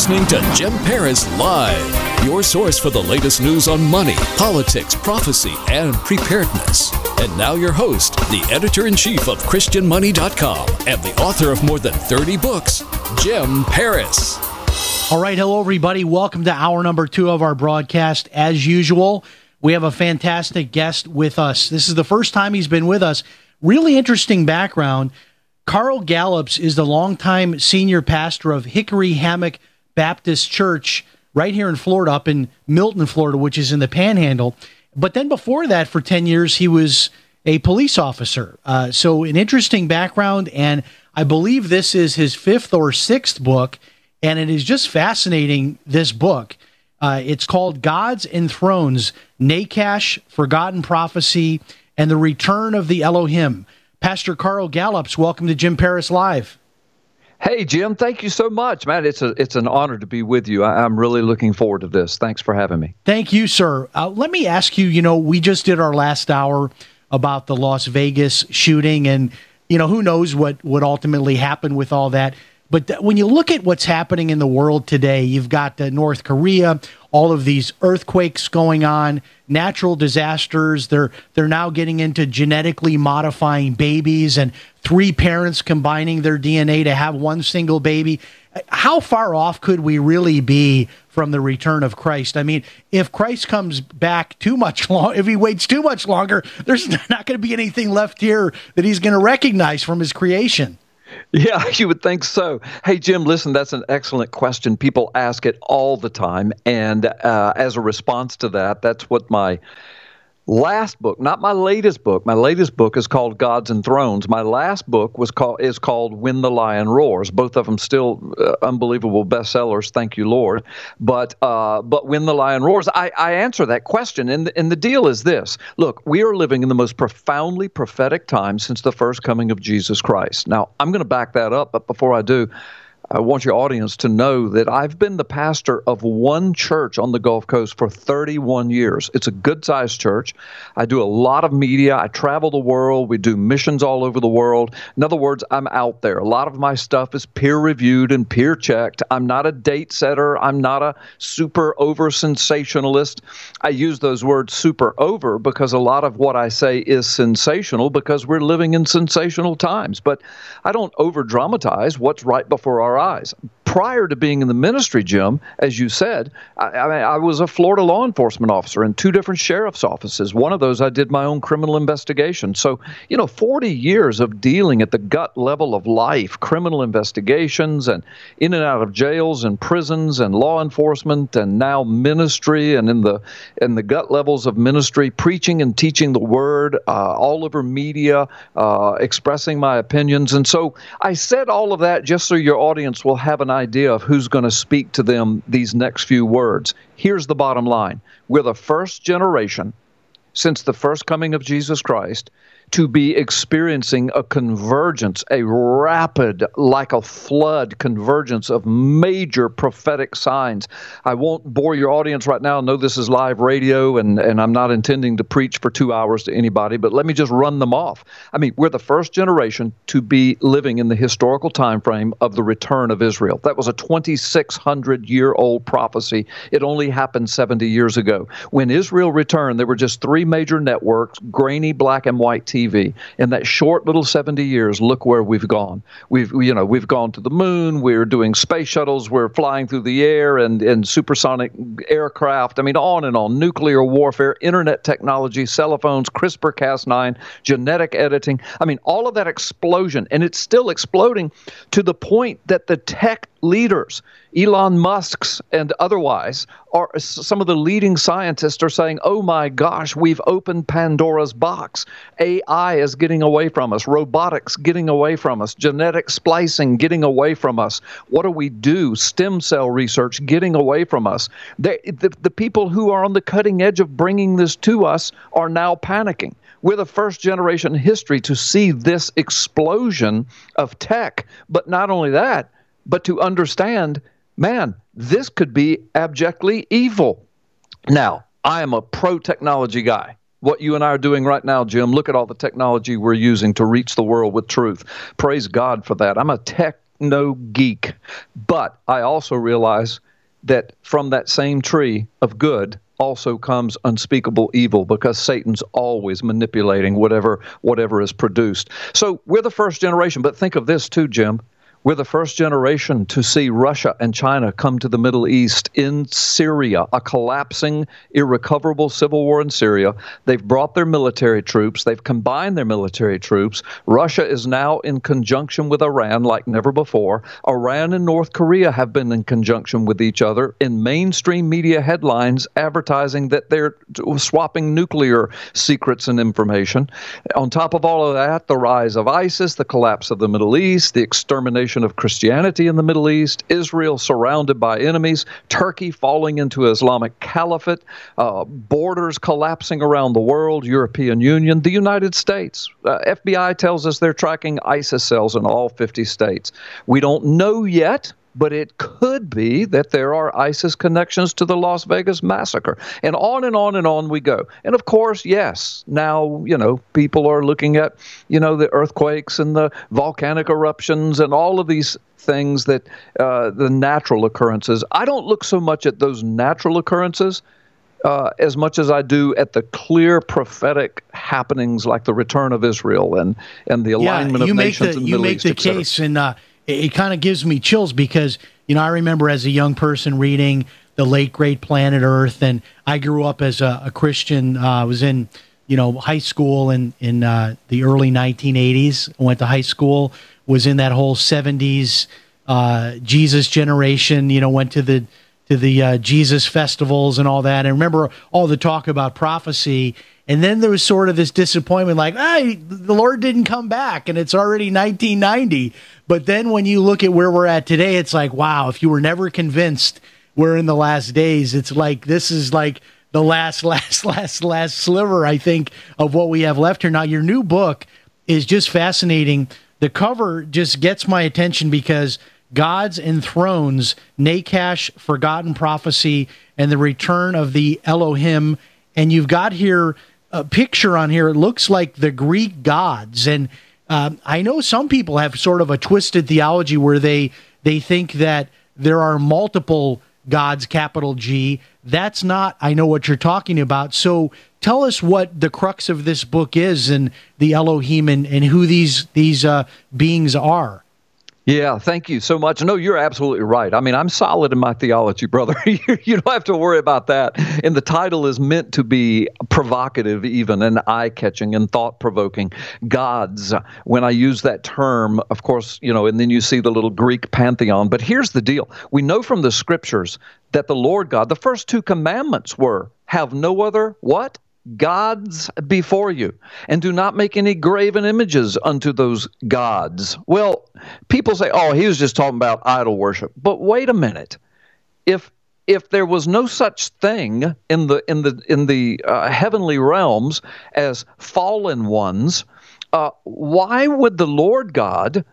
listening to Jim Paris Live, your source for the latest news on money, politics, prophecy, and preparedness. And now, your host, the editor in chief of ChristianMoney.com and the author of more than 30 books, Jim Paris. All right, hello everybody. Welcome to hour number two of our broadcast. As usual, we have a fantastic guest with us. This is the first time he's been with us. Really interesting background. Carl Gallups is the longtime senior pastor of Hickory Hammock Baptist Church right here in Florida, up in Milton, Florida, which is in the Panhandle. But then before that, for 10 years, he was a police officer. Uh, so, an interesting background. And I believe this is his fifth or sixth book. And it is just fascinating, this book. Uh, it's called Gods and Thrones Nachash, Forgotten Prophecy, and the Return of the Elohim. Pastor Carl Gallups, welcome to Jim Paris Live. Hey Jim, thank you so much, man. It's a it's an honor to be with you. I, am really looking forward to this. Thanks for having me. Thank you, sir. Uh, let me ask you. You know, we just did our last hour about the Las Vegas shooting, and you know, who knows what would ultimately happen with all that. But th- when you look at what's happening in the world today, you've got uh, North Korea, all of these earthquakes going on, natural disasters. They're they're now getting into genetically modifying babies and three parents combining their DNA to have one single baby. How far off could we really be from the return of Christ? I mean, if Christ comes back too much long, if he waits too much longer, there's not going to be anything left here that he's going to recognize from his creation. Yeah, you would think so. Hey, Jim, listen, that's an excellent question. People ask it all the time. And uh, as a response to that, that's what my last book, not my latest book. My latest book is called Gods and Thrones. My last book was called is called When the Lion Roars. Both of them still uh, unbelievable bestsellers. Thank you, Lord. But uh, but When the Lion Roars, I, I answer that question, and and the deal is this: Look, we are living in the most profoundly prophetic time since the first coming of Jesus Christ. Now, I'm going to back that up, but before I do. I want your audience to know that I've been the pastor of one church on the Gulf Coast for 31 years. It's a good sized church. I do a lot of media. I travel the world. We do missions all over the world. In other words, I'm out there. A lot of my stuff is peer reviewed and peer checked. I'm not a date setter. I'm not a super over sensationalist. I use those words super over because a lot of what I say is sensational because we're living in sensational times. But I don't over dramatize what's right before our eyes. Prior to being in the ministry, Jim, as you said, I, I, I, was a Florida law enforcement officer in two different sheriff's offices. One of those, I did my own criminal investigation. So, you know, 40 years of dealing at the gut level of life, criminal investigations, and in and out of jails and prisons, and law enforcement, and now ministry, and in the in the gut levels of ministry, preaching and teaching the word, uh, all over media, uh, expressing my opinions. And so, I said all of that just so your audience will have an idea of who's going to speak to them these next few words. Here's the bottom line we're the first generation since the first coming of Jesus Christ to be experiencing a convergence, a rapid, like a flood convergence of major prophetic signs. I won't bore your audience right now. I know this is live radio, and, and I'm not intending to preach for two hours to anybody, but let me just run them off. I mean, we're the first generation to be living in the historical time frame of the return of Israel. That was a 2,600 year old prophecy. It only happened 70 years ago. When Israel returned, there were just three major networks, grainy black and white TV TV. In that short little 70 years, look where we've gone. We've you know we've gone to the moon. We're doing space shuttles. We're flying through the air and and supersonic aircraft. I mean, on and on. Nuclear warfare, internet technology, cell phones, CRISPR-Cas9, genetic editing. I mean, all of that explosion, and it's still exploding to the point that the tech leaders, Elon Musk's and otherwise, are some of the leading scientists are saying, "Oh my gosh, we've opened Pandora's box. AI is getting away from us, robotics getting away from us, genetic splicing getting away from us. What do we do? Stem cell research getting away from us. The, the people who are on the cutting edge of bringing this to us are now panicking. We're the first generation in history to see this explosion of tech. But not only that, but to understand, man, this could be abjectly evil. Now, I am a pro technology guy. What you and I are doing right now, Jim, look at all the technology we're using to reach the world with truth. Praise God for that. I'm a techno geek. But I also realize that from that same tree of good also comes unspeakable evil because Satan's always manipulating whatever whatever is produced. So we're the first generation, but think of this too, Jim. We're the first generation to see Russia and China come to the Middle East in Syria, a collapsing, irrecoverable civil war in Syria. They've brought their military troops, they've combined their military troops. Russia is now in conjunction with Iran like never before. Iran and North Korea have been in conjunction with each other in mainstream media headlines advertising that they're swapping nuclear secrets and information. On top of all of that, the rise of ISIS, the collapse of the Middle East, the extermination of Christianity in the Middle East, Israel surrounded by enemies, Turkey falling into Islamic caliphate, uh, borders collapsing around the world, European Union, the United States. Uh, FBI tells us they're tracking ISIS cells in all 50 states. We don't know yet but it could be that there are ISIS connections to the Las Vegas massacre. And on and on and on we go. And of course, yes, now, you know, people are looking at, you know, the earthquakes and the volcanic eruptions and all of these things that uh, the natural occurrences. I don't look so much at those natural occurrences. Uh, as much as I do at the clear prophetic happenings like the return of Israel and, and the alignment yeah, you of make nations the, in the you Middle make East, the et cetera. case and uh, it, it kind of gives me chills because you know I remember as a young person reading the late great Planet Earth, and I grew up as a, a Christian. Uh, I was in you know high school in in uh, the early 1980s. I went to high school, was in that whole 70s uh, Jesus generation. You know, went to the to the uh, Jesus festivals and all that. And remember all the talk about prophecy. And then there was sort of this disappointment, like, ah, hey, the Lord didn't come back, and it's already 1990. But then when you look at where we're at today, it's like, wow, if you were never convinced we're in the last days, it's like this is like the last, last, last, last sliver, I think, of what we have left here. Now, your new book is just fascinating. The cover just gets my attention because Gods and Thrones, Nachash, Forgotten Prophecy, and the Return of the Elohim. And you've got here a picture on here. It looks like the Greek gods. And um, I know some people have sort of a twisted theology where they they think that there are multiple gods, capital G. That's not, I know what you're talking about. So tell us what the crux of this book is and the Elohim and, and who these these uh, beings are. Yeah, thank you so much. No, you're absolutely right. I mean, I'm solid in my theology, brother. you don't have to worry about that. And the title is meant to be provocative, even and eye catching and thought provoking. Gods, when I use that term, of course, you know, and then you see the little Greek pantheon. But here's the deal we know from the scriptures that the Lord God, the first two commandments were have no other what? Gods before you, and do not make any graven images unto those gods. Well, people say, oh, he was just talking about idol worship. But wait a minute. If if there was no such thing in the in the in the uh, heavenly realms as fallen ones, uh, why would the Lord God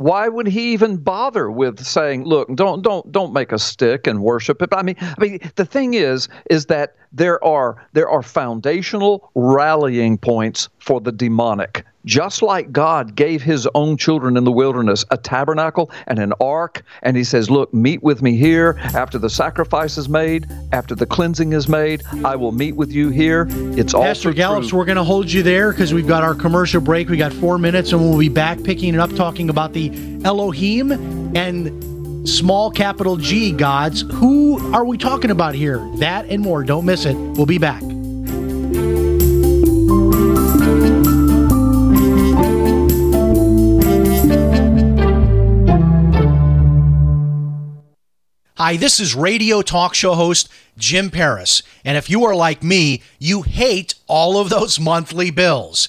why would he even bother with saying look don't don't don't make a stick and worship it i mean i mean the thing is is that there are there are foundational rallying points for the demonic. Just like God gave his own children in the wilderness a tabernacle and an ark, and he says, Look, meet with me here after the sacrifice is made, after the cleansing is made, I will meet with you here. It's all Pastor Gallups, we're going to hold you there because we've got our commercial break. We got four minutes, and we'll be back picking it up, talking about the Elohim and small capital G gods. Who are we talking about here? That and more. Don't miss it. We'll be back. Hi, this is radio talk show host Jim Paris. And if you are like me, you hate all of those monthly bills.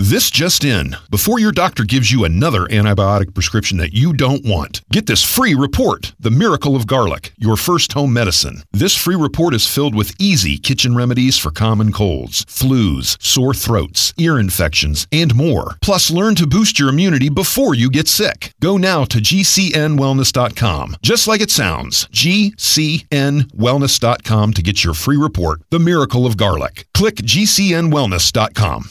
This just in. Before your doctor gives you another antibiotic prescription that you don't want, get this free report The Miracle of Garlic, your first home medicine. This free report is filled with easy kitchen remedies for common colds, flus, sore throats, ear infections, and more. Plus, learn to boost your immunity before you get sick. Go now to gcnwellness.com, just like it sounds gcnwellness.com to get your free report The Miracle of Garlic. Click gcnwellness.com.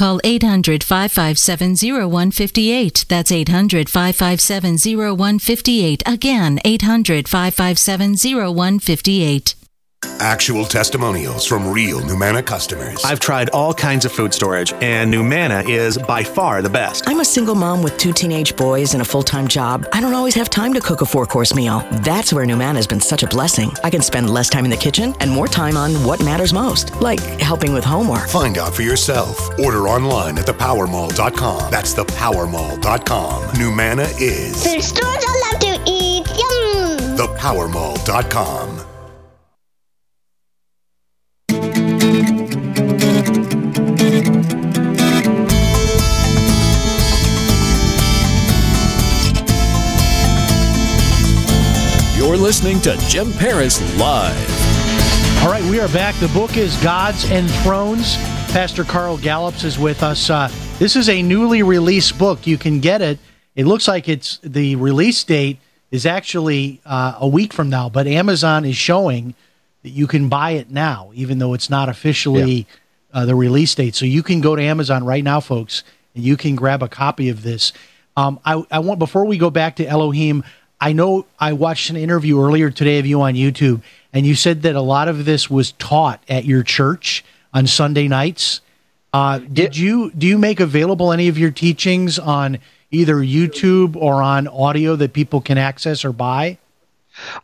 Call 800 557 0158. That's 800 557 0158. Again, 800 557 0158. Actual testimonials from real Numana customers. I've tried all kinds of food storage, and Numana is by far the best. I'm a single mom with two teenage boys and a full time job. I don't always have time to cook a four course meal. That's where Numana has been such a blessing. I can spend less time in the kitchen and more time on what matters most, like helping with homework. Find out for yourself. Order online at thepowermall.com. That's thepowermall.com. Numana is Food stores I love to eat. Yum! thepowermall.com. You're listening to Jim Paris Live. All right, we are back. The book is Gods and Thrones. Pastor Carl Gallups is with us. Uh, this is a newly released book. You can get it. It looks like it's the release date is actually uh, a week from now, but Amazon is showing that you can buy it now, even though it's not officially yeah. uh, the release date. So you can go to Amazon right now, folks, and you can grab a copy of this. Um, I, I want before we go back to Elohim. I know I watched an interview earlier today of you on YouTube, and you said that a lot of this was taught at your church on Sunday nights. Uh, did you do you make available any of your teachings on either YouTube or on audio that people can access or buy?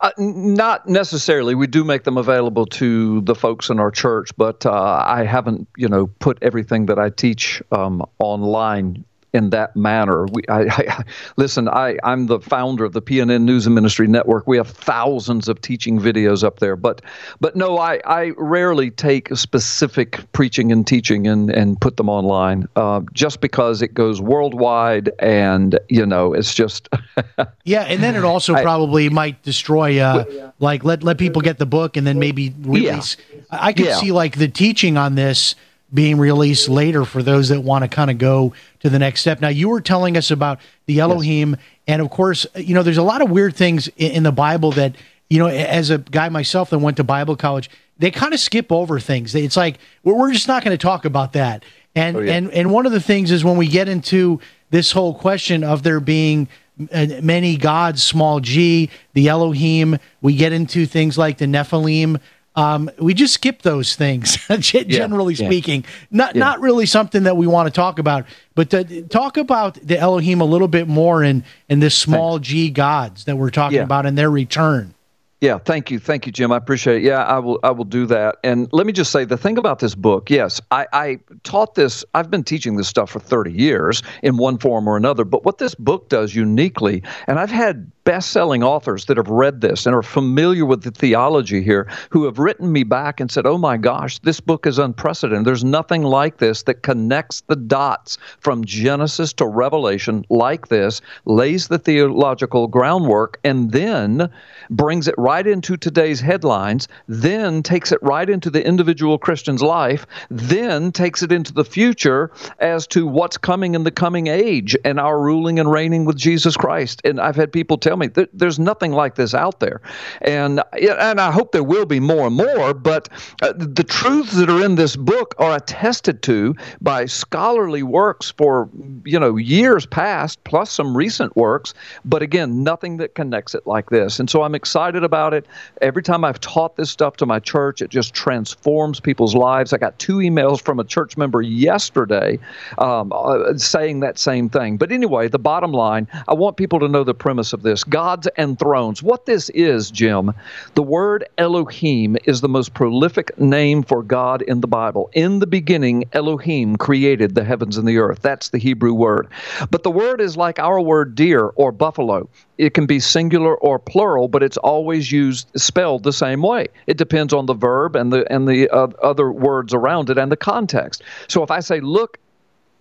Uh, not necessarily. We do make them available to the folks in our church, but uh, I haven't, you know, put everything that I teach um, online in that manner. We, I, I, listen. I, I'm the founder of the PNN News and Ministry Network. We have thousands of teaching videos up there, but but no, I, I rarely take specific preaching and teaching and, and put them online, uh, just because it goes worldwide, and you know, it's just. yeah, and then it also I, probably might destroy. Uh, like let let people get the book and then maybe release. Yeah. I could yeah. see like the teaching on this being released later for those that want to kind of go to the next step. Now, you were telling us about the Elohim, yes. and of course, you know, there's a lot of weird things in, in, the Bible that, you know, as a guy myself that went to Bible college, they kind of skip over things. It's like we're, we're just not going to talk about that. And oh, yeah. and and one of the things is when we get into this whole question of there being uh, many gods, small g, the Elohim, we get into things like the Nephilim um, we just skip those things, generally yeah, speaking. Yeah. Not yeah. not really something that we want to talk about, but to talk about the Elohim a little bit more and and this small Thanks. G gods that we're talking about and their return. Yeah, thank you, thank you, Jim. I appreciate it. Yeah, I will. I will do that. And let me just say the thing about this book. Yes, I, I taught this. I've been teaching this stuff for thirty years in one form or another. But what this book does uniquely, and I've had best selling authors that have read this and are familiar with the theology here who have written me back and said, Oh my gosh, this book is unprecedented. There's nothing like this that connects the dots from Genesis to Revelation like this, lays the theological groundwork, and then brings it right into today's headlines, then takes it right into the individual Christian's life, then takes it into the future as to what's coming in the coming age and our ruling and reigning with Jesus Christ. And I've had people tell me there's nothing like this out there, and and I hope there will be more and more. But uh, the truths that are in this book are attested to by scholarly works for you know years past, plus some recent works. But again, nothing that connects it like this. And so I'm excited about it. Every time I've taught this stuff to my church, it just transforms people's lives. I got two emails from a church member yesterday um, uh, saying that same thing. But anyway, the bottom line, I want people to know the premise of this gods and thrones. What this is, Jim, the word Elohim is the most prolific name for God in the Bible. In the beginning, Elohim created the heavens and the earth. That's the Hebrew word. But the word is like our word deer or buffalo. It can be singular or plural, but it's always used spelled the same way. It depends on the verb and the and the uh, other words around it and the context. So if I say, "Look,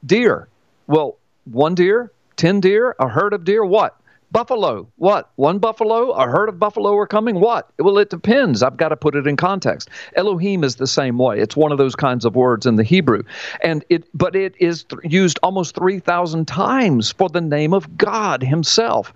deer," well, one deer, ten deer, a herd of deer, what? Buffalo, what? One buffalo? A herd of buffalo are coming? What? Well, it depends. I've got to put it in context. Elohim is the same way. It's one of those kinds of words in the Hebrew, and it, but it is th- used almost three thousand times for the name of God Himself.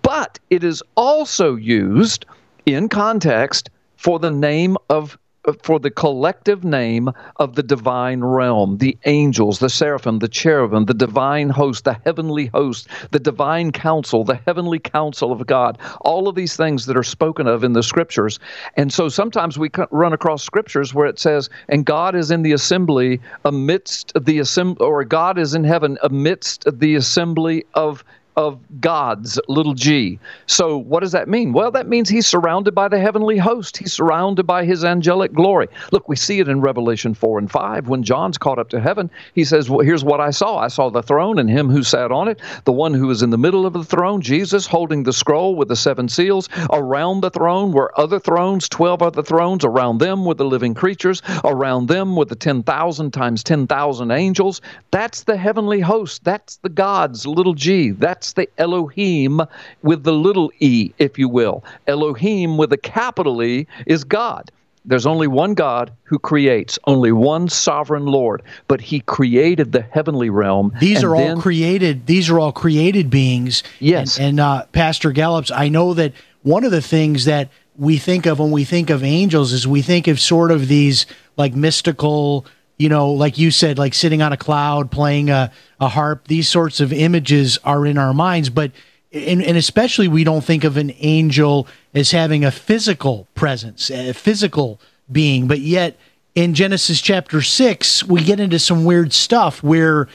But it is also used in context for the name of for the collective name of the divine realm the angels, the seraphim, the cherubim, the divine host, the heavenly host, the divine council, the heavenly council of God, all of these things that are spoken of in the scriptures. And so sometimes we run across scriptures where it says, and God is in the assembly amidst the assembly, or God is in heaven amidst the assembly of of gods, little g. So, what does that mean? Well, that means he's surrounded by the heavenly host. He's surrounded by his angelic glory. Look, we see it in Revelation 4 and 5. When John's caught up to heaven, he says, Well, here's what I saw. I saw the throne and him who sat on it, the one who was in the middle of the throne, Jesus, holding the scroll with the seven seals. Around the throne were other thrones, 12 other thrones. Around them were the living creatures. Around them were the 10,000 times 10,000 angels. That's the heavenly host. That's the gods, little g. That's that's the Elohim with the little e, if you will. Elohim with a capital E is God. There's only one God who creates, only one sovereign Lord, but he created the heavenly realm. These are then, all created. These are all created beings. Yes. And, and uh, Pastor Gallups, I know that one of the things that we think of when we think of angels is we think of sort of these like mystical, you know, like you said, like sitting on a cloud playing a, a harp. These sorts of images are in our minds, but and, and especially we don't think of an angel as having a physical presence, a physical being, but yet in Genesis chapter 6, we get into some weird stuff where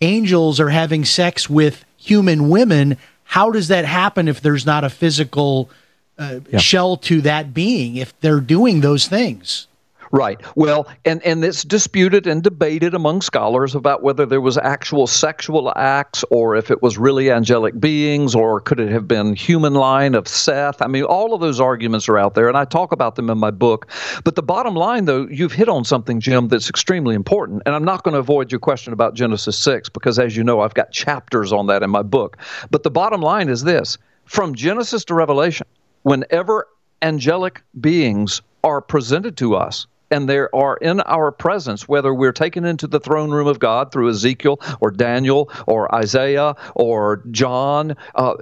angels are having sex with human women. How does that happen if there's not a physical uh, Yeah. shell to that being, if they're doing those things? Right. Well, and, and it's disputed and debated among scholars about whether there was actual sexual acts or if it was really angelic beings or could it have been human line of Seth. I mean, all of those arguments are out there, and I talk about them in my book. But the bottom line, though, you've hit on something, Jim, that's extremely important. And I'm not going to avoid your question about Genesis 6 because, as you know, I've got chapters on that in my book. But the bottom line is this from Genesis to Revelation, whenever angelic beings are presented to us, and they are in our presence, whether we're taken into the throne room of God through Ezekiel or Daniel or Isaiah or John, uh,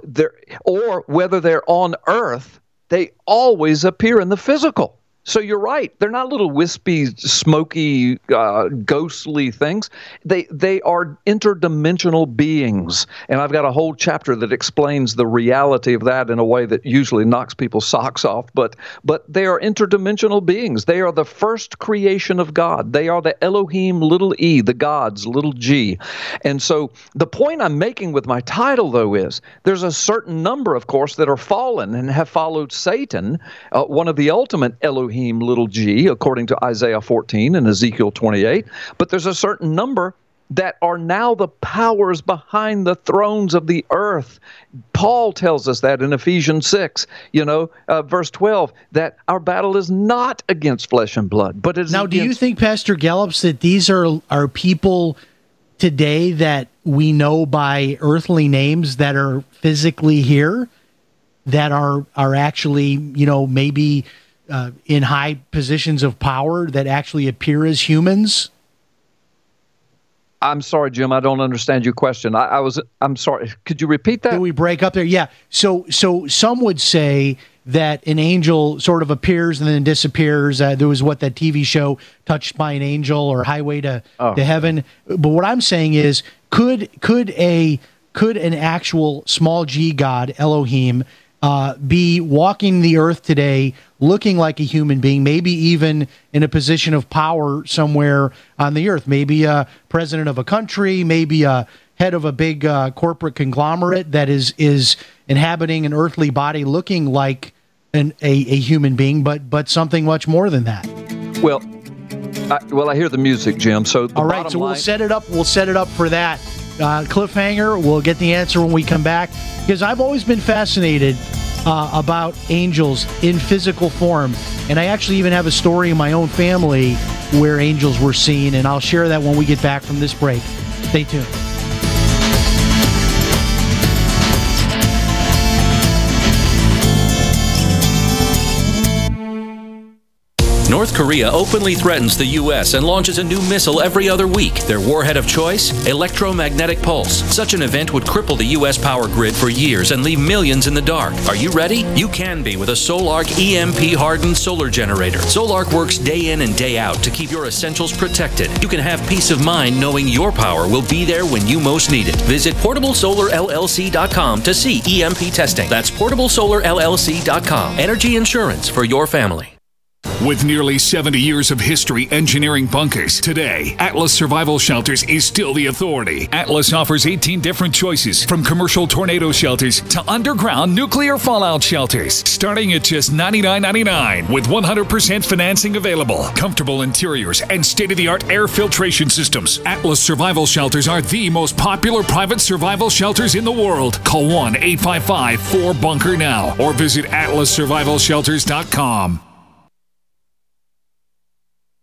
or whether they're on earth, they always appear in the physical. So you're right; they're not little wispy, smoky, uh, ghostly things. They they are interdimensional beings, and I've got a whole chapter that explains the reality of that in a way that usually knocks people's socks off. But but they are interdimensional beings. They are the first creation of God. They are the Elohim, little e, the gods, little g. And so the point I'm making with my title, though, is there's a certain number, of course, that are fallen and have followed Satan, uh, one of the ultimate Elohim, little g, according to Isaiah 14 and Ezekiel 28. But there's a certain number that are now the powers behind the thrones of the earth. Paul tells us that in Ephesians 6, you know, uh, verse 12, that our battle is not against flesh and blood, but it's Now, do you think, Pastor Gallups, that these are are people today that we know by earthly names that are physically here, that are are actually, you know, maybe uh, in high positions of power that actually appear as humans? I'm sorry, Jim. I don't understand your question. I, I was. I'm sorry. Could you repeat that? Did we break up there? Yeah. So so some would say that an angel sort of appears and then disappears. Uh, there was what that TV show Touched by an Angel or Highway to Oh. to Heaven. But what I'm saying is, could could a could an actual small G God Elohim uh, be walking the earth today, looking like a human being, maybe even in a position of power somewhere on the earth, maybe a president of a country, maybe a head of a big uh, corporate conglomerate that is is inhabiting an earthly body, looking like an, a, a human being, but but something much more than that. Well, I, well, I hear the music, Jim. So All right, so we'll set it up. We'll set it up for that uh, cliffhanger. We'll get the answer when we come back because I've always been fascinated uh, about angels in physical form, and I actually even have a story in my own family where angels were seen, and I'll share that when we get back from this break. Stay tuned. North Korea openly threatens the U.S. and launches a new missile every other week. Their warhead of choice? Electromagnetic pulse. Such an event would cripple the U.S. power grid for years and leave millions in the dark. Are you ready? You can be with a Solark EMP hardened solar generator. Solark works day in and day out to keep your essentials protected. You can have peace of mind knowing your power will be there when you most need it. Visit portablesolarllc.com to see EMP testing. That's portablesolarllc.com. Energy insurance for your family. With nearly 70 years of history engineering bunkers, today, Atlas Survival Shelters is still the authority. Atlas offers 18 different choices, from commercial tornado shelters to underground nuclear fallout shelters, starting at just $99.99 with 100% financing available, comfortable interiors, and state of the art air filtration systems. Atlas Survival Shelters are the most popular private survival shelters in the world. Call 1 855 4 Bunker now or visit atlassurvivalshelters.com.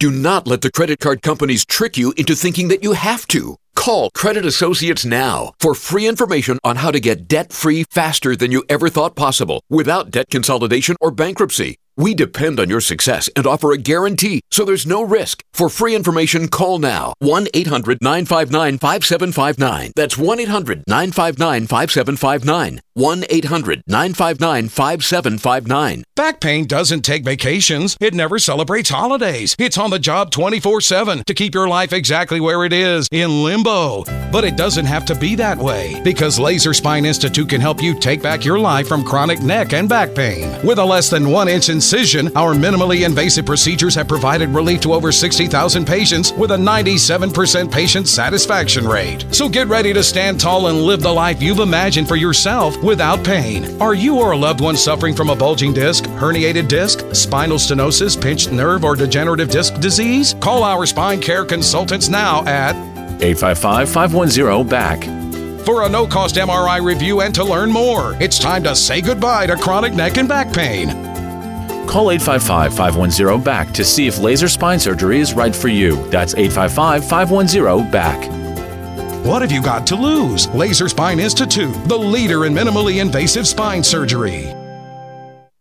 do not let the credit card companies trick you into thinking that you have to. Call Credit Associates now for free information on how to get debt free faster than you ever thought possible without debt consolidation or bankruptcy. We depend on your success and offer a guarantee, so there's no risk. For free information, call now 1 800 959 5759. That's 1 800 959 5759. 1 800 959 5759. Back pain doesn't take vacations. It never celebrates holidays. It's on the job 24 7 to keep your life exactly where it is in limbo. But it doesn't have to be that way because Laser Spine Institute can help you take back your life from chronic neck and back pain. With a less than one inch incision, our minimally invasive procedures have provided relief to over 60,000 patients with a 97% patient satisfaction rate. So get ready to stand tall and live the life you've imagined for yourself without pain. Are you or a loved one suffering from a bulging disc, herniated disc, spinal stenosis, pinched nerve, or degenerative disc disease? Call our spine care consultants now at 855 510 BACK. for a no cost MRI review and to learn more. It's time to say goodbye to chronic neck and back pain. Call 855 510 BACK to see if laser spine surgery is right for you. That's 855 510 BACK. What have you got to lose? Laser Spine Institute, the leader in minimally invasive spine surgery.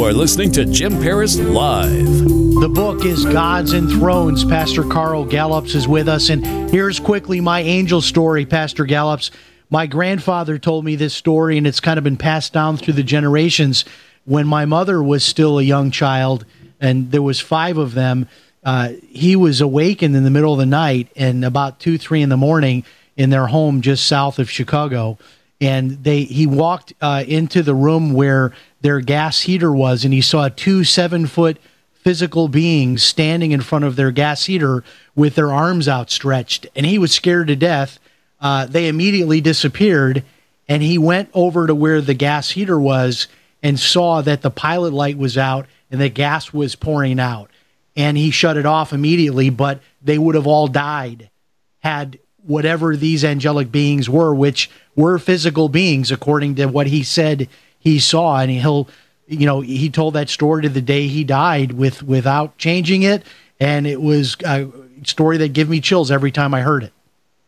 You are listening to Jim Paris Live. The book is Gods and Thrones. Pastor Carl Gallups is with us. And here's quickly my angel story, Pastor Gallups. My grandfather told me this story, and it's kind of been passed down through the generations. When my mother was still a young child, and there was five of them, uh, he was awakened in the middle of the night and about two, three in the morning in their home just south of Chicago. And they he walked uh, into the room where their gas heater was, and he saw two seven foot physical beings standing in front of their gas heater with their arms outstretched, and he was scared to death. Uh, they immediately disappeared, and he went over to where the gas heater was and saw that the pilot light was out and the gas was pouring out, and he shut it off immediately. But they would have all died had whatever these angelic beings were, which were physical beings, according to what he said he saw, and he'll, you know, he told that story to the day he died with without changing it, and it was a story that gave me chills every time I heard it.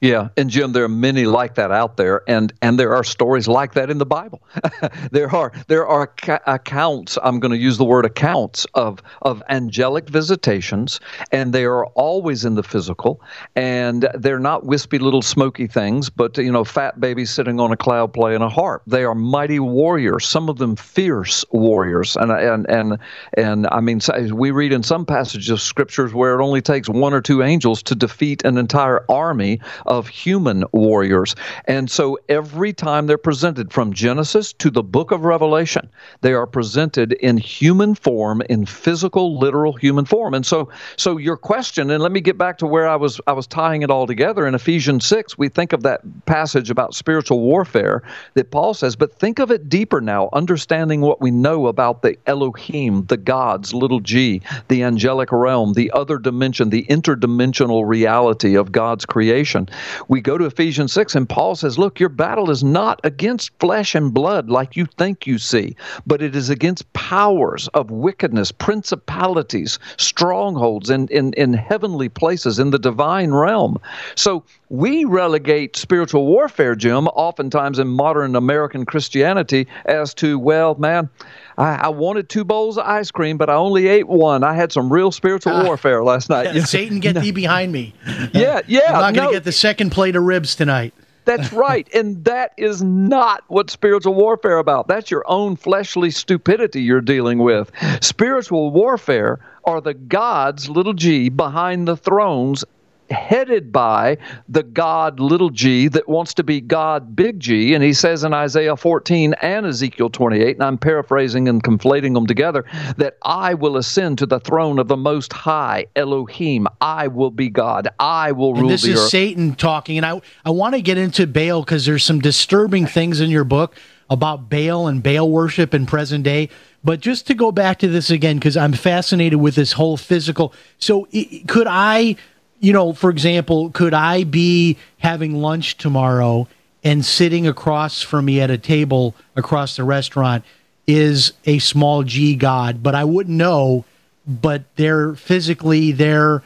Yeah, and Jim, there are many like that out there, and and there are stories like that in the Bible. there are there are accounts. I'm going to use the word accounts of of angelic visitations, and they are always in the physical, and they're not wispy little smoky things, but you know, fat babies sitting on a cloud playing a harp. They are mighty warriors. Some of them fierce warriors, and and and and I mean, we read in some passages of scriptures where it only takes one or two angels to defeat an entire army of human warriors. And so every time they're presented from Genesis to the book of Revelation, they are presented in human form, in physical, literal human form. And so so your question, and let me get back to where I was I was tying it all together in Ephesians 6, we think of that passage about spiritual warfare that Paul says, but think of it deeper now, understanding what we know about the Elohim, the gods, little g, the angelic realm, the other dimension, the interdimensional reality of God's creation. We go to Ephesians 6, and Paul says, Look, your battle is not against flesh and blood like you think you see, but it is against powers of wickedness, principalities, strongholds in, in, in heavenly places, in the divine realm. So we relegate spiritual warfare, Jim, oftentimes in modern American Christianity, as to, well, man, I, I, wanted two bowls of ice cream, but I only ate one. I had some real spiritual uh, warfare last night. Yeah, Satan, get thee behind me. Yeah, yeah. I'm not going to no. get the second plate of ribs tonight. That's right. And that is not what spiritual warfare about. That's your own fleshly stupidity you're dealing with. Spiritual warfare are the gods, little g, behind the thrones headed by the God little g that wants to be God big G. And he says in Isaiah 14 and Ezekiel 28, and I'm paraphrasing and conflating them together, that I will ascend to the throne of the Most High, Elohim. I will be God. I will and rule this the is. Satan talking. And I, I want to get into Baal because there's some disturbing things in your book about Baal and Baal worship in present day. But just to go back to this again, because I'm fascinated with this whole physical. So, could I you know, for example, could I be having lunch tomorrow and sitting across from me at a table across the restaurant is a small g god, but I wouldn't know, but they're physically there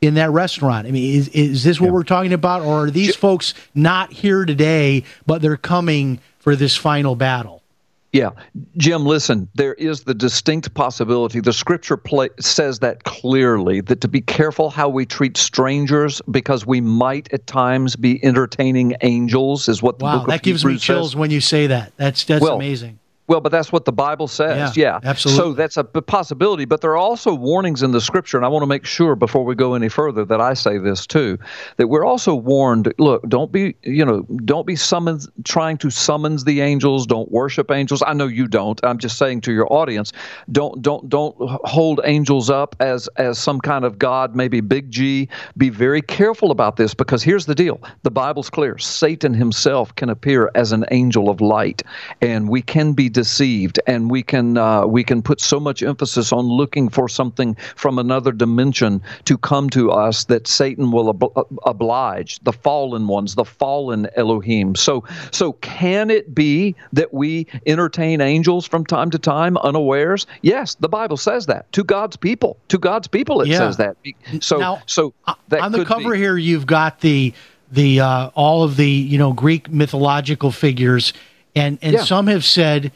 in that restaurant. I mean, is, is this what yeah. we're talking about? Or are these folks not here today, but they're coming for this final battle? Yeah. Jim, listen, there is the distinct possibility. The scripture play, says that clearly that to be careful how we treat strangers because we might at times be entertaining angels, is what the wow, book of that gives me chills says. when you say that. That's, that's well, amazing. Well, but that's what the Bible says. Yeah, yeah, absolutely. So that's a possibility. But there are also warnings in the Scripture, and I want to make sure before we go any further that I say this too, that we're also warned. Look, don't be, you know, don't be summoned trying to summons the angels. Don't worship angels. I know you don't. I'm just saying to your audience, don't, don't, don't hold angels up as as some kind of god, maybe big G. Be very careful about this because here's the deal: the Bible's clear. Satan himself can appear as an angel of light, and we can be deceived, and we can uh, we can put so much emphasis on looking for something from another dimension to come to us that Satan will ob- oblige the fallen ones, the fallen Elohim. So so can it be that we entertain angels from time to time unawares? Yes, the Bible says that to God's people. To God's people, it yeah. says that. So now, so that on the cover be. here, you've got the the uh, all of the you know Greek mythological figures, and and Yeah. some have said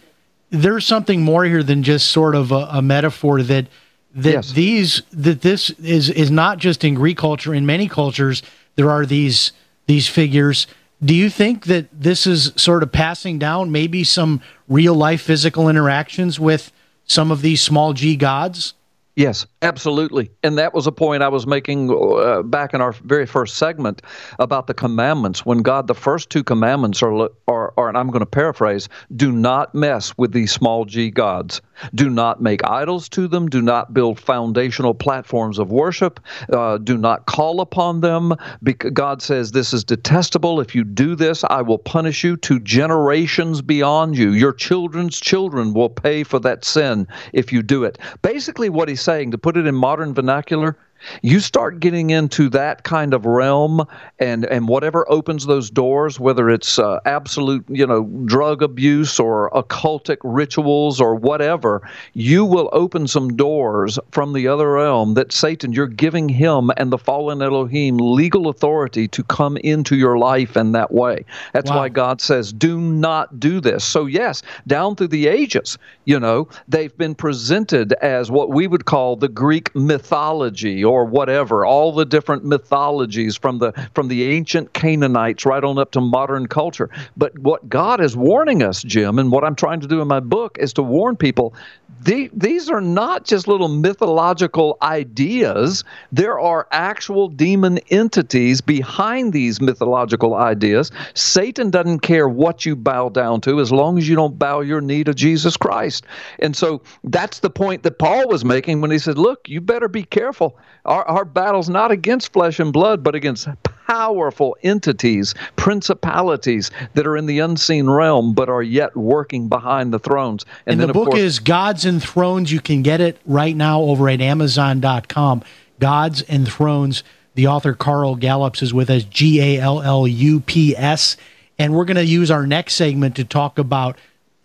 there's something more here than just sort of a, a metaphor that that Yes. these that this is is not just in Greek culture. In many cultures, there are these these figures. Do you think that this is sort of passing down maybe some real life physical interactions with some of these small g gods? Yes, absolutely. And that was a point I was making uh, back in our very first segment about the commandments. When God, the first two commandments are, are, are and I'm going to paraphrase, do not mess with these small g gods. Do not make idols to them. Do not build foundational platforms of worship. Uh, do not call upon them. Because God says this is detestable. If you do this, I will punish you to generations beyond you. Your children's children will pay for that sin if you do it. Basically, what he's saying, to put it in modern vernacular, you start getting into that kind of realm and and whatever opens those doors whether it's uh, absolute you know drug abuse or occultic rituals or whatever you will open some doors from the other realm that satan you're giving him and the fallen elohim legal authority to come into your life in that way that's Wow. why god says do not do this so yes down through the ages you know they've been presented as what we would call the greek mythology or whatever all the different mythologies from the from the ancient canaanites right on up to modern culture. But what god is warning us jim and what i'm trying to do in my book is to warn people the, these are not just little mythological ideas. There are actual demon entities behind these mythological ideas. Satan doesn't care what you bow down to as long as you don't bow your knee to Jesus Christ. And so that's the point that Paul was making when he said, Look, you better be careful. Our, our battle's not against flesh and blood, but against powerful entities, principalities that are in the unseen realm, but are yet working behind the thrones. And, And, the book course, is Gods and Thrones. You can get it right now over at Amazon.com. Gods and Thrones. The author Carl Gallups is with us, G A L L U P S. And we're going to use our next segment to talk about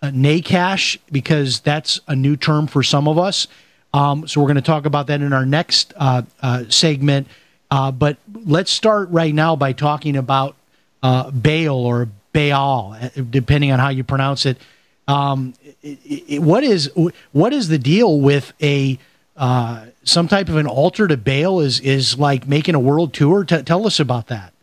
uh, Nachash because that's a new term for some of us. Um, so we're going to talk about that in our next uh, uh, segment. Uh, but let's start right now by talking about uh, Baal or Baal, uh, depending on how you pronounce it. Um, it, it- what is what is the deal with a uh, some type of an altar to Baal? Is is like making a world tour? T- tell us about that.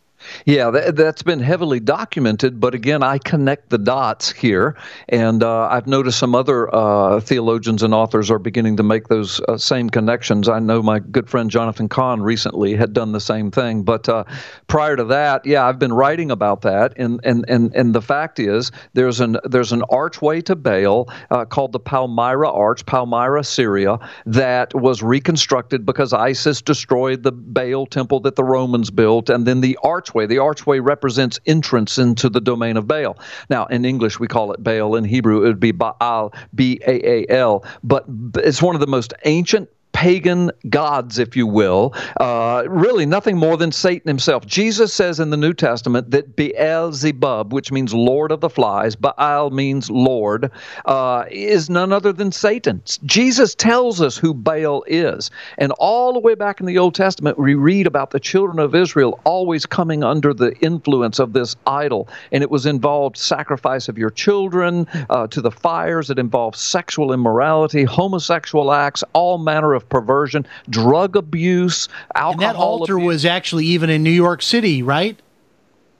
Yeah, that, that's been heavily documented, but again, I connect the dots here, and uh, I've noticed some other uh, theologians and authors are beginning to make those uh, same connections. I know my good friend Jonathan Cahn recently had done the same thing, but uh, prior to that, yeah, I've been writing about that, and and and and the fact is, there's an there's an archway to Baal uh, called the Palmyra Arch, Palmyra, Syria, that was reconstructed because ISIS destroyed the Baal temple that the Romans built, and then the archway. The archway represents entrance into the domain of Baal. Now, in English, we call it Baal. In Hebrew, it would be Baal, B A A L. But it's one of the most ancient pagan gods, if you will, uh, really nothing more than Satan himself. Jesus says in the New Testament that Beelzebub, which means Lord of the Flies, Baal means Lord, uh, is none other than Satan. Jesus tells us who Baal is. And all the way back in the Old Testament, we read about the children of Israel always coming under the influence of this idol. And it was involved sacrifice of your children uh, to the fires. It involved sexual immorality, homosexual acts, all manner of perversion, drug abuse, alcohol. And that altar was actually even in New York City, right?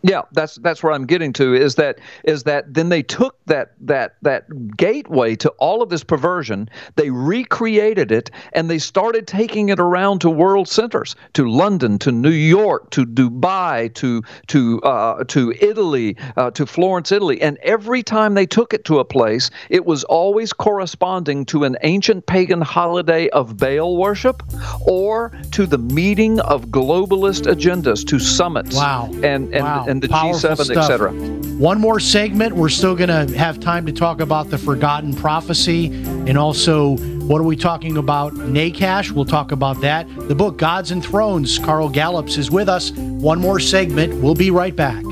Yeah, that's that's where I'm getting to is that is that then they took that that that gateway to all of this perversion, they recreated it and they started taking it around to world centers, to London, to New York, to Dubai, to to uh, to Italy, uh, to Florence, Italy, and every time they took it to a place, it was always corresponding to an ancient pagan holiday of Baal worship, or to the meeting of globalist agendas, to summits, Wow. and and Wow. And the Powerful G7, etc. One more segment. We're still going to have time to talk about the forgotten prophecy and also what are we talking about? Nachash. We'll talk about that. The book Gods and Thrones. Carl Gallups is with us. One more segment. We'll be right back.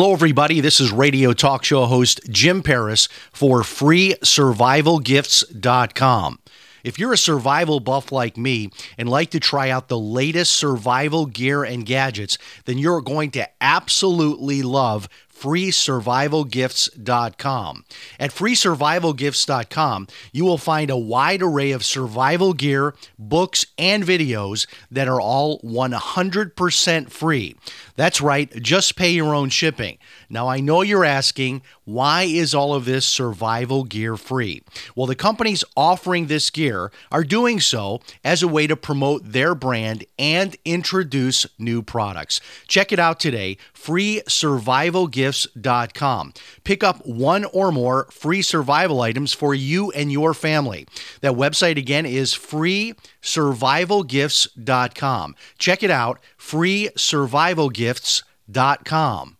Hello, everybody. This is radio talk show host Jim Paris for freesurvivalgifts.com. If you're a survival buff like me and like to try out the latest survival gear and gadgets, then you're going to absolutely love freesurvivalgifts.com. At freesurvivalgifts.com, you will find a wide array of survival gear, books, and videos that are all 100% free. That's right, just pay your own shipping. Now, I know you're asking, why is all of this survival gear free? Well, the companies offering this gear are doing so as a way to promote their brand and introduce new products. Check it out today, freesurvivalgifts.com. Pick up one or more free survival items for you and your family. That website again is freesurvivalgifts.com. Check it out, freesurvivalgifts.com gifts.com.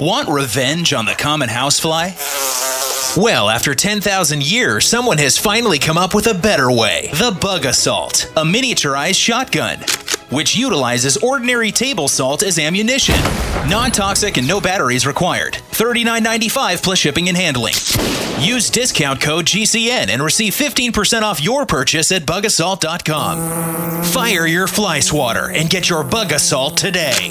Want revenge on the common housefly? Well, after 10,000 years, someone has finally come up with a better way. The Bug-A-Salt, a miniaturized shotgun. which utilizes ordinary table salt as ammunition. Non toxic and no batteries required. $39.95 plus shipping and handling. Use discount code GCN and receive 15% off your purchase at bugasalt.com. Fire your fly swatter and get your Bug-A-Salt today.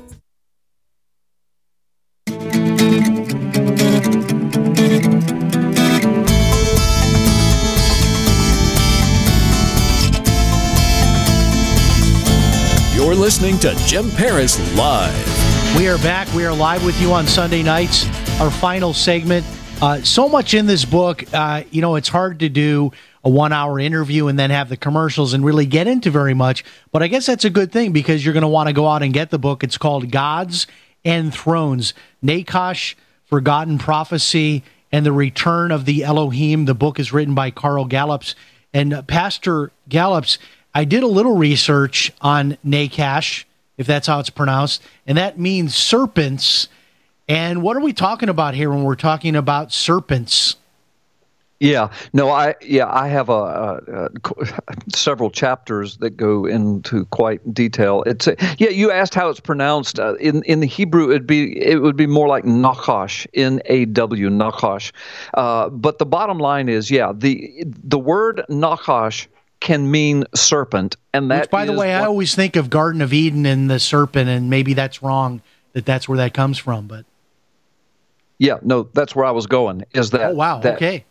You're listening to Jim Paris Live. We are back. We are live with you on Sunday nights. Our final segment. Uh, so much in this book. Uh, you know, it's hard to do a one hour interview and then have the commercials and really get into very much. But I guess that's a good thing because you're going to want to go out and get the book. It's called Gods and Thrones Nachash, Forgotten Prophecy, and the Return of the Elohim. The book is written by Carl Gallups. And uh, Pastor Gallups, I did a little research on Nachash, if that's how it's pronounced, and that means serpents. And what are we talking about here when we're talking about serpents? Yeah, no, I yeah, I have a, a, a, several chapters that go into quite detail. It's a, yeah, you asked how it's pronounced uh, in in the Hebrew. It'd be it would be more like Nachash, N A W, Nachash. Uh, but the bottom line is, yeah, the the word Nachash can mean serpent, and that. Which, by the way, I always think of Garden of Eden and the serpent, and maybe that's wrong that that's where that comes from, but. Yeah, no, that's where I was going. Is that? Oh wow! That, okay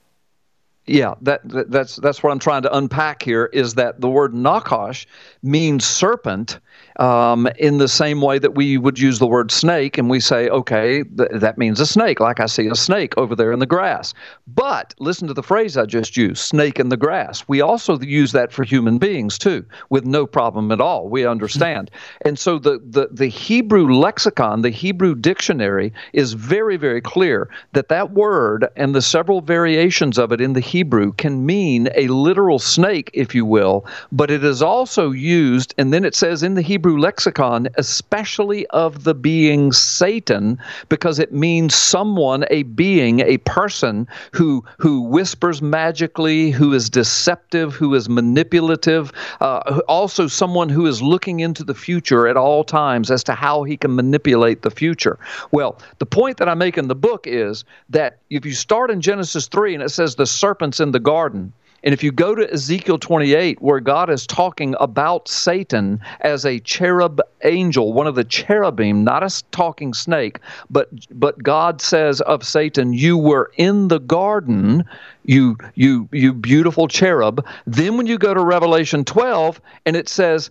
yeah, that, that, that's that's what I'm trying to unpack here. Is that the word Nachash means serpent, um, in the same way that we would use the word snake and we say, okay, th- that means a snake, like I see a snake over there in the grass. But listen to the phrase I just used snake in the grass. We also use that for human beings too, with no problem at all. We understand. and so the, the, the Hebrew lexicon, the Hebrew dictionary, is very, very clear that that word and the several variations of it in the Hebrew can mean a literal snake, if you will, but it is also used, and then it says in the Hebrew Hebrew lexicon, especially of the being Satan, because it means someone, a being, a person who who whispers magically, who is deceptive, who is manipulative, uh, also someone who is looking into the future at all times as to how he can manipulate the future. Well, the point that I make in the book is that if you start in Genesis 3 and it says the serpents in the garden, And if you go to Ezekiel 28, where God is talking about Satan as a cherub angel, one of the cherubim, not a talking snake, but but God says of Satan, "You were in the garden, you you you beautiful cherub." Then when you go to Revelation 12, and it says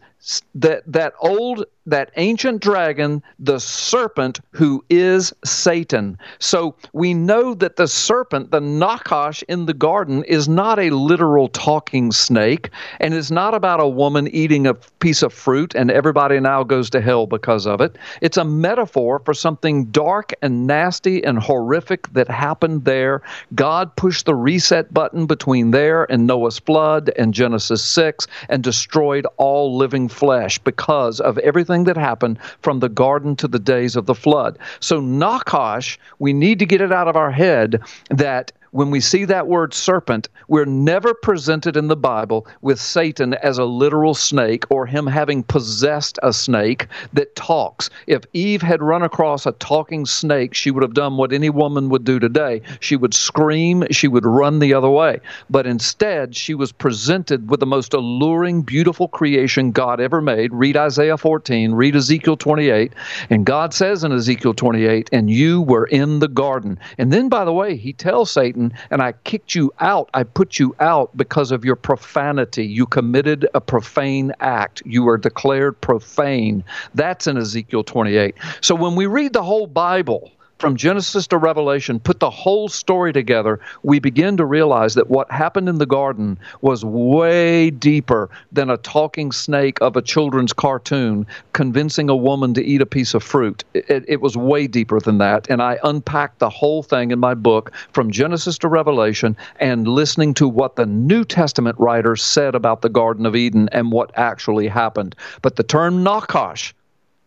that that old that ancient dragon the serpent who is satan. So we know that the serpent the Nachash in the garden is not a literal talking snake and is not about a woman eating a piece of fruit and everybody now goes to hell because of it. It's a metaphor for something dark and nasty and horrific that happened there. God pushed the reset button between there and noah's flood and genesis 6 and destroyed all living flesh because of everything that happened from the garden to the days of the flood. So, Nachash, we need to get it out of our head that when we see that word serpent, we're never presented in the Bible with Satan as a literal snake or him having possessed a snake that talks. If Eve had run across a talking snake, she would have done what any woman would do today. She would scream, she would run the other way. But instead, she was presented with the most alluring, beautiful creation God ever made. Read Isaiah 14, read Ezekiel 28. And God says in Ezekiel 28, and you were in the garden. And then, by the way, he tells Satan, Satan, and I kicked you out. I put you out because of your profanity. You committed a profane act. You were declared profane. That's in Ezekiel 28. So when we read the whole Bible, from Genesis to Revelation, put the whole story together, we begin to realize that what happened in the garden was way deeper than a talking snake of a children's cartoon convincing a woman to eat a piece of fruit. It, it was way deeper than that. And I unpacked the whole thing in my book from Genesis to Revelation and listening to what the New Testament writers said about the Garden of Eden and what actually happened. But the term Nachash,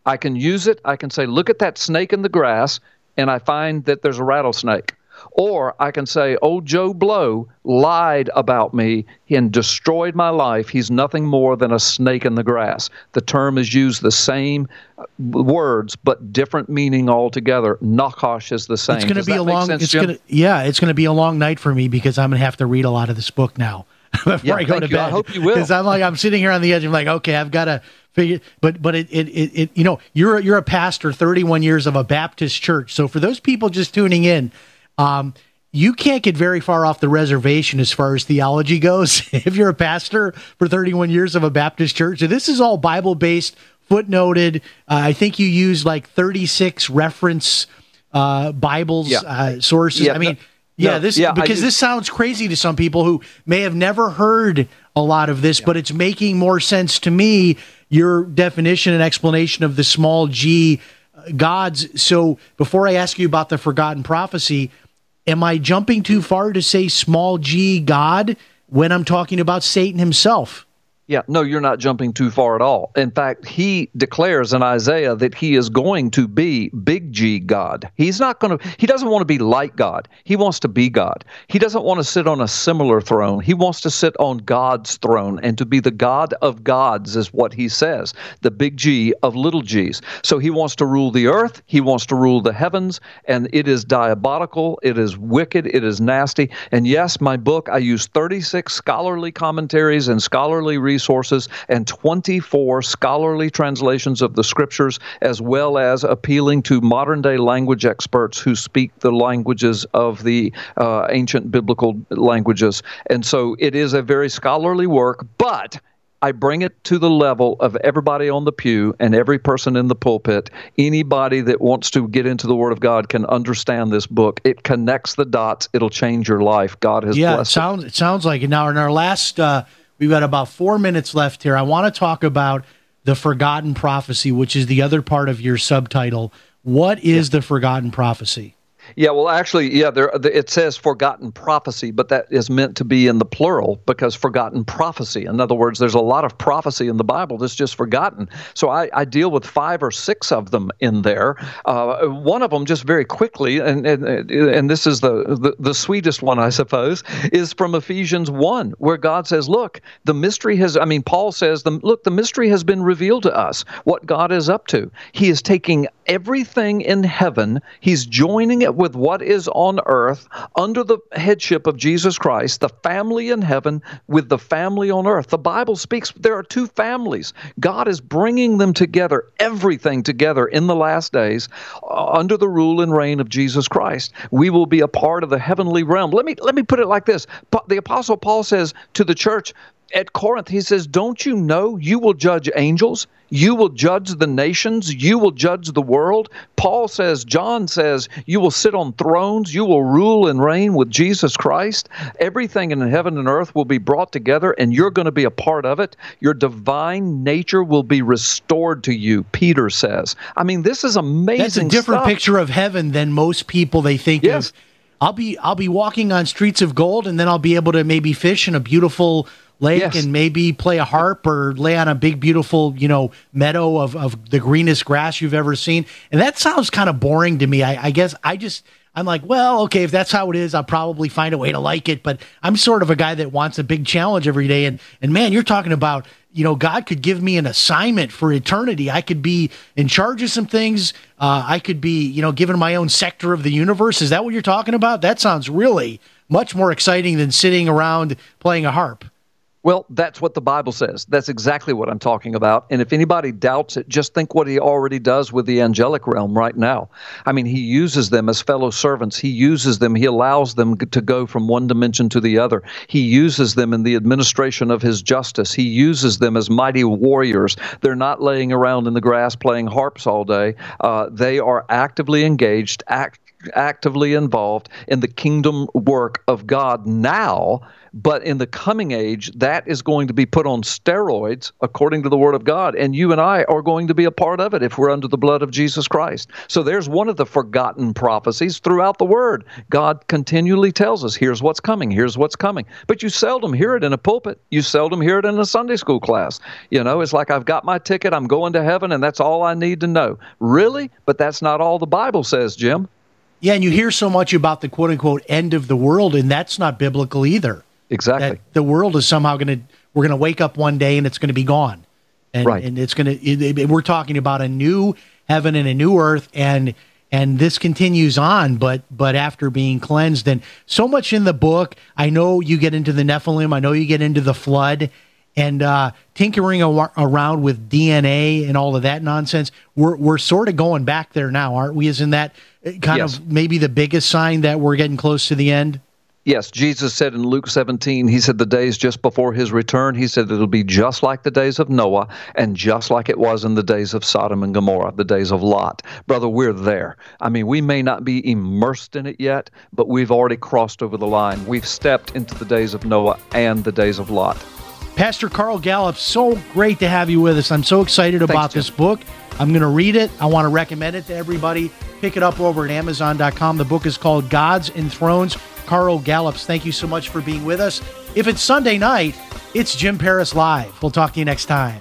I can use it. I can say, look at that snake in the grass and I find that there's a rattlesnake. Or I can say, old Joe Blow lied about me and destroyed my life. He's nothing more than a snake in the grass. The term is used the same uh, words, but different meaning altogether. Nachash is the same. It's going to be a long. Sense, it's Jim? to yeah. It's going to be a long night for me because I'm going to have to read a lot of this book now before Yeah, I go to you. bed. I hope you will. Because I'm like I'm sitting here on the edge. I'm like, okay, I've got to figure. But but it, it it it you know you're you're a pastor, 31 years of a Baptist church. So for those people just tuning in, um, you can't get very far off the reservation as far as theology goes if you're a pastor for 31 years of a Baptist church. So this is all Bible based, footnoted. Uh, I think you use like 36 reference uh, Bibles Yeah. uh, sources. Yeah, I mean. Yeah, no, this yeah, because this sounds crazy to some people who may have never heard a lot of this, but it's making more sense to me. Your definition and explanation of the small g uh, gods. So before I ask you about the forgotten prophecy, am I jumping too far to say small g God when I'm talking about Satan himself? Yeah, no, you're not jumping too far at all. In fact, he declares in Isaiah that he is going to be big G God. He's not going to, he doesn't want to be like God. He wants to be God. He doesn't want to sit on a similar throne. He wants to sit on God's throne and to be the God of gods, is what he says, the big G of little g's. So he wants to rule the earth, he wants to rule the heavens, and it is diabolical, it is wicked, it is nasty. And yes, my book, I use 36 scholarly commentaries and scholarly resources and 24 scholarly translations of the scriptures, as well as appealing to modern day language experts who speak the languages of the uh, ancient biblical languages. And so it is a very scholarly work, but I bring it to the level of everybody on the pew and every person in the pulpit. Anybody that wants to get into the Word of God can understand this book. It connects the dots. It'll change your life. God has yeah, it blessed it. sounds it sounds like it. Now, in our last, uh, we've got about four minutes left here. I want to talk about the forgotten prophecy, which is the other part of your subtitle. What is the forgotten prophecy? Yeah, well, actually, yeah, there it says forgotten prophecy, but that is meant to be in the plural because forgotten prophecy. In other words, there's a lot of prophecy in the Bible that's just forgotten. So I, I deal with five or six of them in there. Uh, one of them, just very quickly, and and, and this is the, the the sweetest one, I suppose, is from Ephesians one, where God says, "Look, the mystery has." I mean, Paul says, "The look, the mystery has been revealed to us. What God is up to. He is taking everything in heaven. He's joining it with what is on earth under the headship of Jesus Christ, the family in heaven with the family on earth. The Bible speaks there are two families. God is bringing them together, everything together in the last days uh, under the rule and reign of Jesus Christ. We will be a part of the heavenly realm. Let me let me put it like this. The apostle Paul says to the church, at Corinth, he says, Don't you know you will judge angels? You will judge the nations. You will judge the world. Paul says, John says, You will sit on thrones. You will rule and reign with Jesus Christ. Everything in heaven and earth will be brought together, and you're going to be a part of it. Your divine nature will be restored to you, Peter says. I mean, this is amazing. That's a different stuff. picture of heaven than most people they think yes. of. I'll be I'll be walking on streets of gold, and then I'll be able to maybe fish in a beautiful lake Yes. and maybe play a harp or lay on a big beautiful you know meadow of, of the greenest grass you've ever seen. And that sounds kind of boring to me. I, I guess i just i'm like well okay if that's how it is i'll probably find a way to like it. But i'm sort of a guy that wants a big challenge every day. And and man you're talking about you know god could give me an assignment for eternity. I could be in charge of some things. Uh, i could be you know given my own sector of the universe. Is that what you're talking about? That sounds really much more exciting than sitting around playing a harp Well, that's what the Bible says. That's exactly what I'm talking about. And if anybody doubts it, just think what he already does with the angelic realm right now. I mean, he uses them as fellow servants. He uses them, he allows them to go from one dimension to the other. He uses them in the administration of his justice. He uses them as mighty warriors. They're not laying around in the grass playing harps all day. Uh, they are actively engaged, act, actively involved in the kingdom work of God now. But in the coming age, that is going to be put on steroids according to the Word of God. And you and I are going to be a part of it if we're under the blood of Jesus Christ. So there's one of the forgotten prophecies throughout the Word. God continually tells us, here's what's coming, here's what's coming. But you seldom hear it in a pulpit. You seldom hear it in a Sunday school class. You know, it's like I've got my ticket, I'm going to heaven, and that's all I need to know. Really? But that's not all the Bible says, Jim. Yeah, and you hear so much about the quote unquote end of the world, and that's not biblical either. Exactly. The world is somehow going to, we're going to wake up one day and it's going to be gone. And, Right. and it's going to, we're talking about a new heaven and a new earth. And, and this continues on, but, but after being cleansed and so much in the book, I know you get into the Nephilim. I know you get into the flood and, uh, tinkering a- around with DNA and all of that nonsense. We're, we're sort of going back there now, aren't we? Isn't that uh, kind Yes. of maybe the biggest sign that we're getting close to the end? Yes, Jesus said in Luke 17, he said the days just before his return, he said it'll be just like the days of Noah and just like it was in the days of Sodom and Gomorrah, the days of Lot. Brother, we're there. I mean, we may not be immersed in it yet, but we've already crossed over the line. We've stepped into the days of Noah and the days of Lot. Pastor Carl Gallup, so great to have you with us. I'm so excited about this book. I'm going to read it. I want to recommend it to everybody. Pick it up over at Amazon.com. The book is called Gods and Thrones. Carl Gallups, thank you so much for being with us. If it's Sunday night, it's Jim Paris Live. We'll talk to you next time.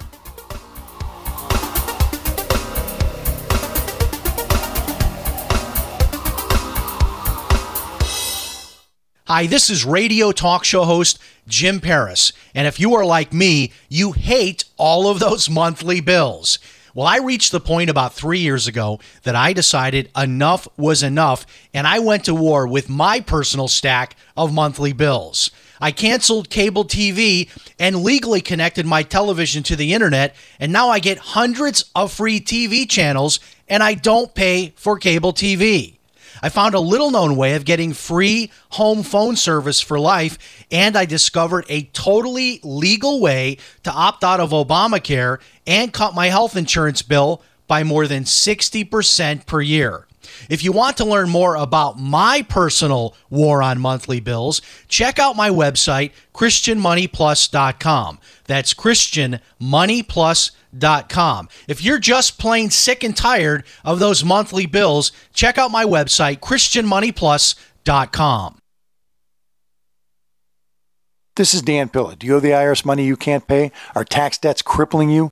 Hi, this is radio talk show host Jim Paris. And if you are like me, you hate all of those monthly bills. Well, I reached the point about three years ago that I decided enough was enough, and I went to war with my personal stack of monthly bills. I canceled cable TV and legally connected my television to the internet, and now I get hundreds of free TV channels, and I don't pay for cable TV. I found a little known way of getting free home phone service for life, and I discovered a totally legal way to opt out of Obamacare and cut my health insurance bill by more than 60% per year. If you want to learn more about my personal war on monthly bills, check out my website, ChristianMoneyPlus.com. That's ChristianMoneyPlus.com. If you're just plain sick and tired of those monthly bills, check out my website, ChristianMoneyPlus.com. This is Dan Pilla. Do you owe the IRS money you can't pay? Are tax debts crippling you?